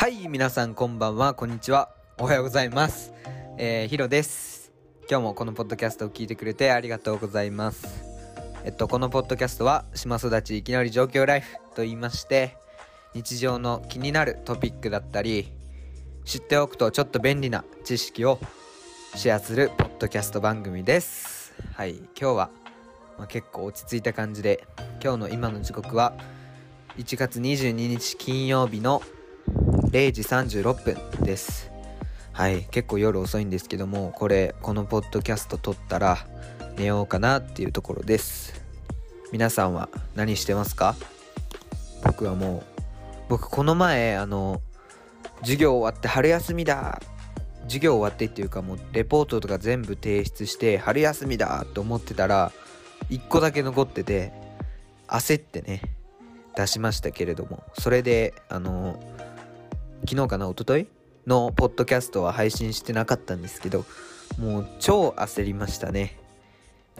はい、皆さんこんばんは、こんにちは。おはようございます。えー、ヒロです。今日もこのポッドキャストを聞いてくれてありがとうございます。えっと、このポッドキャストは、島育ちいきなり状況ライフと言いまして、日常の気になるトピックだったり、知っておくとちょっと便利な知識をシェアするポッドキャスト番組です。はい、今日は、まあ、結構落ち着いた感じで、今日の今の時刻は、1月22日金曜日の0時36分です。はい結構夜遅いんですけどもこれこのポッドキャスト撮ったら寝ようかなっていうところです。皆さんは何してますか？僕はもう僕この前あの授業終わって春休みだ。授業終わってっていうかもうレポートとか全部提出して春休みだと思ってたら1個だけ残ってて焦ってね出しましたけれどもそれであの昨日かな一昨日？のポッドキャストは配信してなかったんですけどもう超焦りましたね。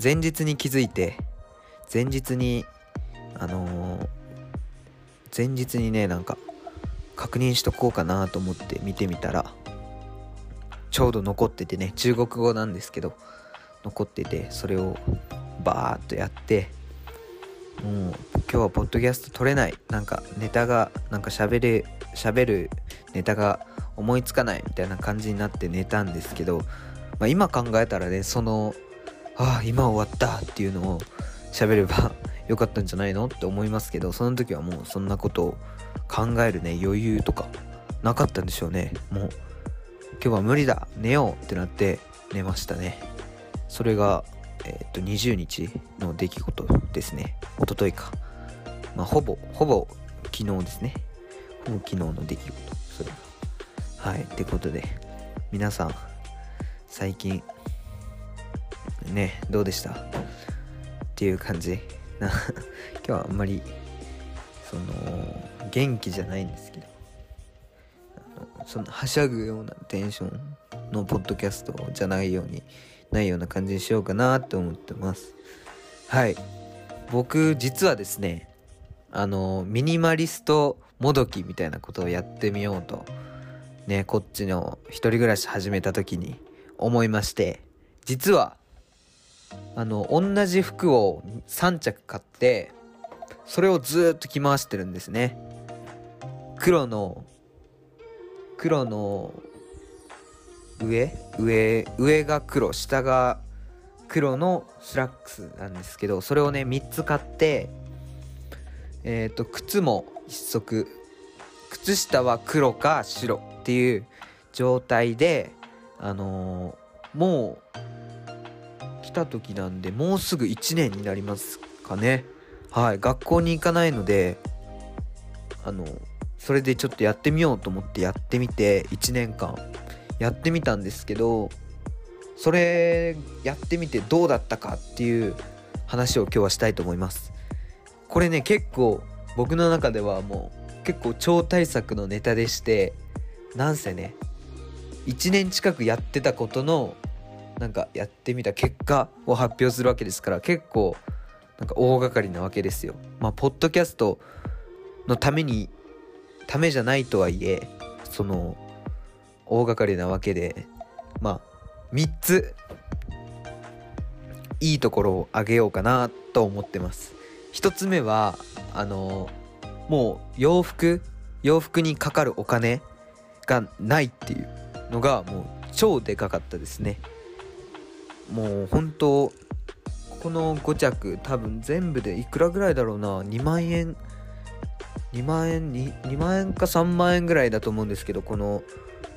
前日に気づいて前日にあのー前日にねなんか確認しとこうかなと思って見てみたらちょうど残っててね中国語なんですけど残っててそれをバーッとやってもう今日はポッドキャスト撮れない。なんかネタがなんか喋れ喋るネタが思いつかないみたいな感じになって寝たんですけど、まあ、今考えたらねそのああ今終わったっていうのを喋れば よかったんじゃないのって思いますけどその時はもうそんなことを考えるね余裕とかなかったんでしょうね。もう今日は無理だ寝ようってなって寝ましたね。それがえっと20日の出来事ですね。一昨日か。まあほぼほぼ昨日ですね。ほぼ昨日の出来事。それが。はい。ってことで皆さん最近ねどうでした？っていう感じ。な 今日はあんまりその元気じゃないんですけど。あのそのはしゃぐようなテンションのポッドキャストじゃないようにないような感じにしようかなって思ってます。はい。僕実はですねあのミニマリストもどきみたいなことをやってみようとねこっちの一人暮らし始めた時に思いまして実はあの同じ服を3着買ってそれをずっと着回してるんですね。黒の黒の上上上が黒下が黒のスラックスなんですけどそれをね3つ買ってえっ、と靴も1足靴下は黒か白っていう状態であのーもう来た時なんでもうすぐ1年になりますかね。はい学校に行かないのであのそれでちょっとやってみようと思ってやってみて1年間やってみたんですけどそれやってみてどうだったかっていう話を今日はしたいと思います。これね結構僕の中ではもう結構超大作のネタでしてなんせね1年近くやってたことのなんかやってみた結果を発表するわけですから結構なんか大掛かりなわけですよ。まあポッドキャストのためにためじゃないとはいえその大掛かりなわけでまあ3ついいところをあげようかなと思ってます。1つ目はあのもう洋服洋服にかかるお金がないっていうのがもう超でかかったですね。もう本当この5着多分全部でいくらぐらいだろうな。2万円2万円に2万円か3万円ぐらいだと思うんですけどこの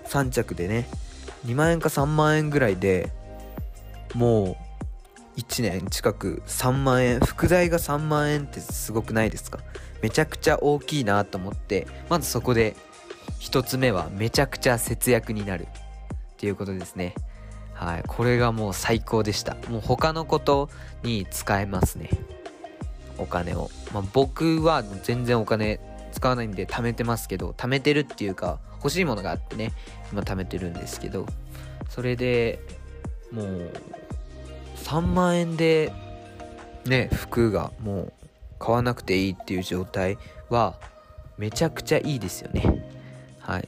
3着でね2万円か3万円ぐらいでもう1年近く3万円副題が3万円ってすごくないですか？めちゃくちゃ大きいなと思ってまずそこで1つ目はめちゃくちゃ節約になるっていうことですね。はいこれがもう最高でした。もう他のことに使えますね。お金を、まあ、僕は全然お金使わないんで貯めてますけど貯めてるっていうか欲しいものがあってね今貯めてるんですけどそれでもう3万円でね服がもう買わなくていいっていう状態はめちゃくちゃいいですよね。はい。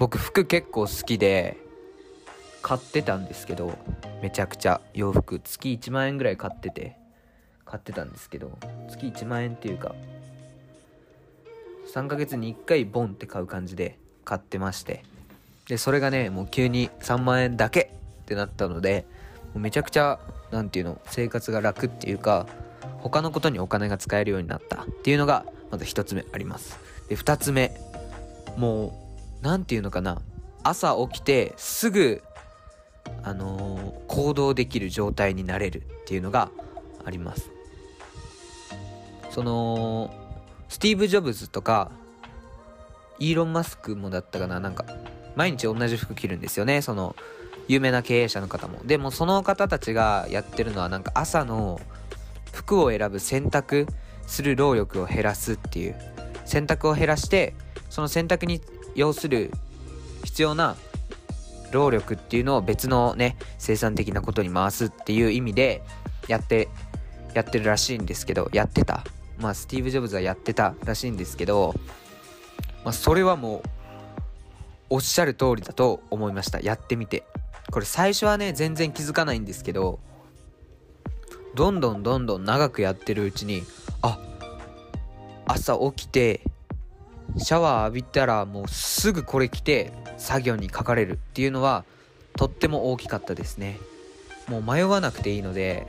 僕服結構好きで買ってたんですけどめちゃくちゃ。洋服月1万円ぐらい買ってて買ってたんですけど月1万円っていうか3ヶ月に1回ボンって買う感じで買ってまして。でそれがねもう急に3万円だけってなったのでめちゃくちゃ何て言うの生活が楽っていうか他のことにお金が使えるようになったっていうのがまず1つ目あります。で2つ目もう何て言うのかな朝起きてすぐあのー、行動できる状態になれるっていうのがあります。そのスティーブ・ジョブズとかイーロン・マスクもだったかななんか毎日同じ服着るんですよね。その有名な経営者の方も。でもその方たちがやってるのはなんか朝の服を選ぶ選択する労力を減らすっていう。選択を減らしてその選択に要する必要な労力っていうのを別のね生産的なことに回すっていう意味でやってやってるらしいんですけどやってた。まあスティーブ・ジョブズはやってたらしいんですけど、まあ、それはもうおっしゃる通りだと思いました。やってみて。これ最初はね全然気づかないんですけどどんどんどんどん長くやってるうちにあ朝起きてシャワー浴びたらもうすぐこれ着て作業にかかれるっていうのはとっても大きかったですね。もう迷わなくていいので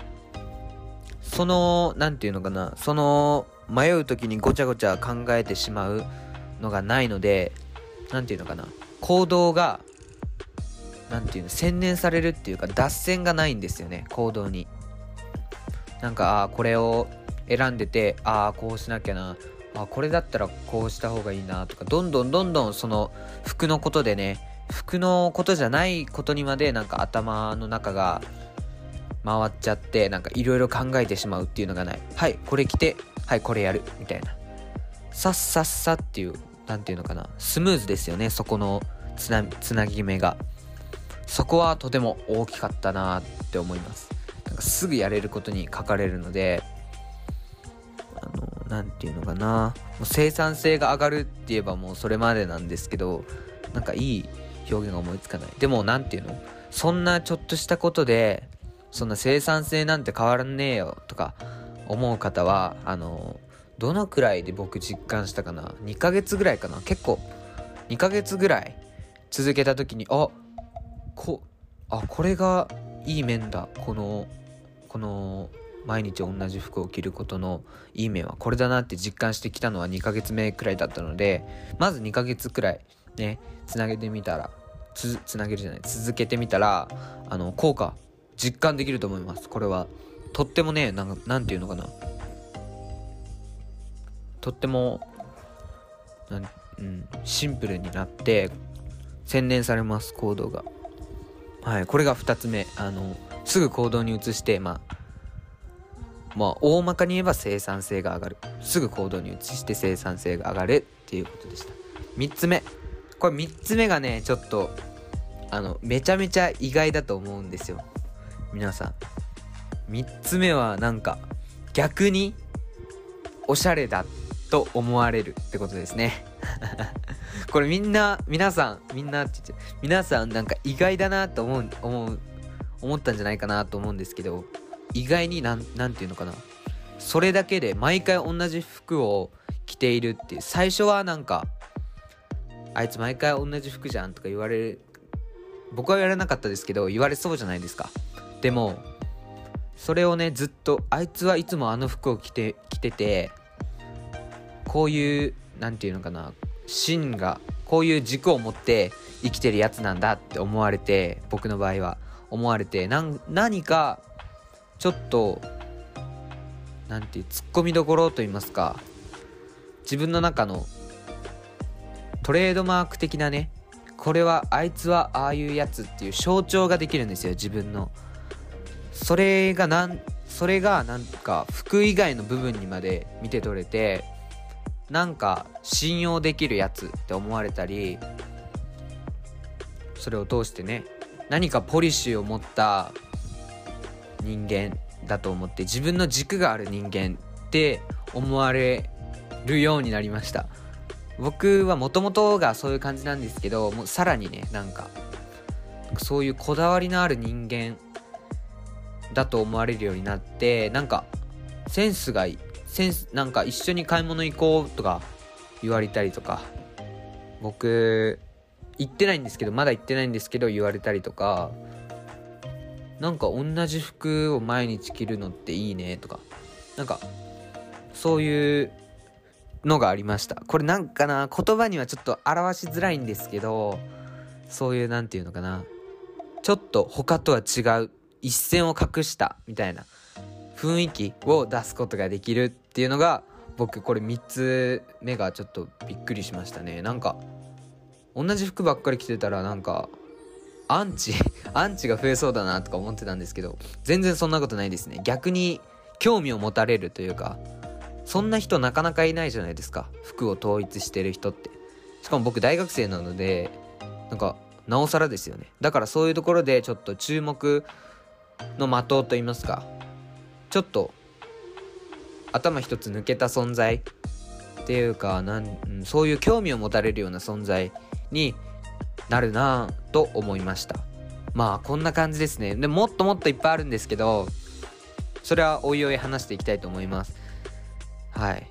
その何て言うのかなその迷う時にごちゃごちゃ考えてしまうのがないので何て言うのかな行動が何て言うの洗練されるっていうか脱線がないんですよね行動に。なんかああこれを選んでてああこうしなきゃなあこれだったらこうした方がいいなとかどんどんどんどんその服のことでね服のことじゃないことにまでなんか頭の中が回っちゃってなんかいろいろ考えてしまうっていうのがない。はいこれ着てはいこれやる。みたいな。さっさっさっていう何て言うのかな。スムーズですよねそこのつなつなぎ目が。そこはとても大きかったなって思います。なんかすぐやれることに書かれるのであの何て言うのかな。もう生産性が上がるって言えばもうそれまでなんですけどなんかいい表現が思いつかない。でも何て言うの。そんなちょっとしたことでそんな生産性なんて変わらねえよとか思う方はあのどのくらいで僕実感したかな？2ヶ月ぐらいかな？結構2ヶ月ぐらい続けた時にあこあこれがいい面だ。このこの毎日同じ服を着ることのいい面はこれだなって実感してきたのは2ヶ月目くらいだったのでまず2ヶ月くらいねつなげてみたらつつなげるじゃない続けてみたらあの効果実感できると思います。これは。とってもねなんなんていうのかな。とってもなん、うん、シンプルになって洗練されます行動が。はいこれが2つ目。あのすぐ行動に移してまあまあ大まかに言えば生産性が上がる。すぐ行動に移して生産性が上がるっていうことでした。3つ目。これ3つ目がねちょっとあのめちゃめちゃ意外だと思うんですよ。皆さん3つ目はなんか逆におしゃれだと思われるってことですね。これみんな皆さんみんなって言って皆さんなんか意外だなと思う思う思ったんじゃないかなと思うんですけど意外になんなんていうのかな。それだけで毎回同じ服を着ているっていう最初はなんかあいつ毎回同じ服じゃんとか言われる僕は言われなかったですけど言われそうじゃないですか。でもそれをねずっとあいつはいつもあの服を着て着ててこういう何て言うのかな芯がこういう軸を持って生きてるやつなんだって思われて僕の場合は。思われて何かちょっと何ていうツッコミどころと言いますか自分の中のトレードマーク的なねこれはあいつはああいうやつっていう象徴ができるんですよ自分の。それがなんそれがなんか服以外の部分にまで見て取れてなんか信用できるやつって思われたりそれを通してね何かポリシーを持った人間だと思って自分の軸がある人間って思われるようになりました。僕はもともとがそういう感じなんですけどもうさらにねなんかそういうこだわりのある人間だと思われるようになってなんかセンスがいいセンスなんか一緒に買い物行こうとか言われたりとか僕行ってないんですけどまだ行ってないんですけど言われたりとかなんか同じ服を毎日着るのっていいねとかなんかそういうのがありました。これなんかな言葉にはちょっと表しづらいんですけどそういう何て言うのかなちょっと他とは違う一線を画したみたいな雰囲気を出すことができるっていうのが僕これ3つ目がちょっとびっくりしましたね。なんか同じ服ばっかり着てたらなんかアンチ アンチが増えそうだなとか思ってたんですけど全然そんなことないですね。逆に興味を持たれるというかそんな人なかなかいないじゃないですか。服を統一してる人って。しかも僕大学生なのでなんかなおさらですよね。だからそういうところでちょっと注目の的と言いますか。ちょっと頭一つ抜けた存在。っていうかなん、そういう興味を持たれるような存在になるなと思いました。まあこんな感じですね。でもっともっといっぱいあるんですけどそれはおいおい話していきたいと思います。はい。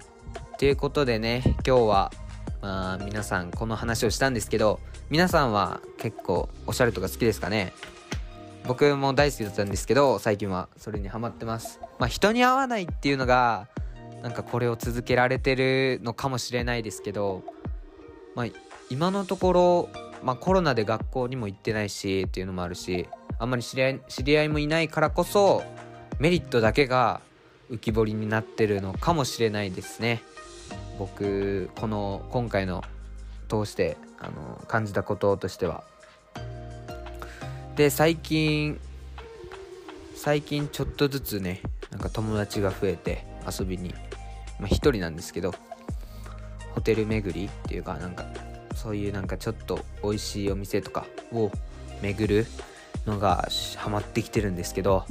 ということでね今日はまあ皆さんこの話をしたんですけど皆さんは結構おしゃれとか好きですかね？僕も大好きだったんですけど最近はそれにハマってます。まあ人に合わないっていうのがなんかこれを続けられてるのかもしれないですけどまあ今のところ、まあ、コロナで学校にも行ってないしっていうのもあるしあんまり知り合い知り合いもいないからこそメリットだけが浮き彫りになってるのかもしれないですね。僕この今回の通してあの感じたこととしては。で最近最近ちょっとずつねなんか友達が増えて遊びに。まあ一人なんですけどホテル巡りっていうかなんかそういうなんかちょっと美味しいお店とかを巡るのがハマってきてるんですけど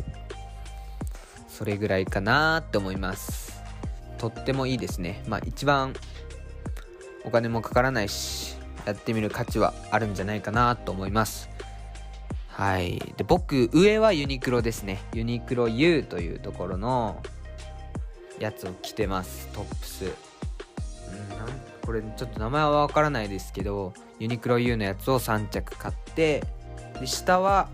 それぐらいかなって思います。とってもいいですね。まあ一番お金もかからないしやってみる価値はあるんじゃないかなと思います。はい。で僕上はユニクロですね。ユニクロ U というところのやつを着てます。トップス、うん、これちょっと名前はわからないですけどユニクロ U のやつを3着買ってで下は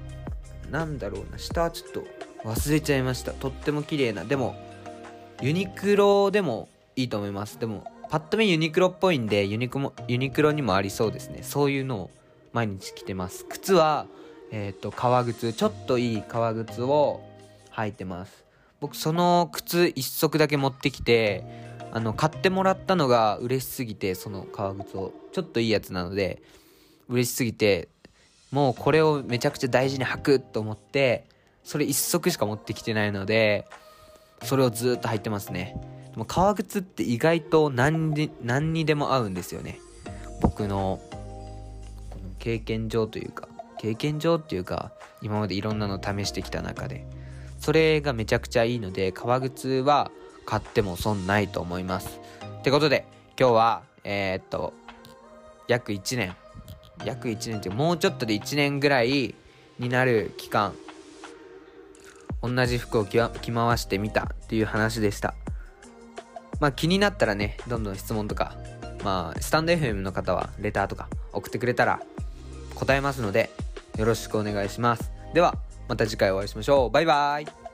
何だろうな下はちょっと忘れちゃいました。とっても綺麗な。でもユニクロでもいいと思います。でもパッと見ユニクロっぽいんでユニクもユニクロにもありそうですね。そういうのを毎日着てます。靴はえっ、と革靴ちょっといい革靴を履いてます。僕その靴1足だけ持ってきてあの買ってもらったのが嬉しすぎてその革靴を。ちょっといいやつなので嬉しすぎてもうこれをめちゃくちゃ大事に履くと思ってそれ1足しか持ってきてないのでそれをずっと履いてますね。も革靴って意外と何に何にでも合うんですよね。僕の経験上というか。経験上っていうか今までいろんなの試してきた中で。それがめちゃくちゃいいので革靴は買っても損ないと思います。ってことで今日はえー、っと約1年。約1年ってもうちょっとで1年ぐらいになる期間。同じ服を着回してみたっていう話でした。まあ気になったらねどんどん質問とかまあスタンド FM の方はレターとか送ってくれたら答えますのでよろしくお願いします。ではまた次回お会いしましょう。バイバーイ。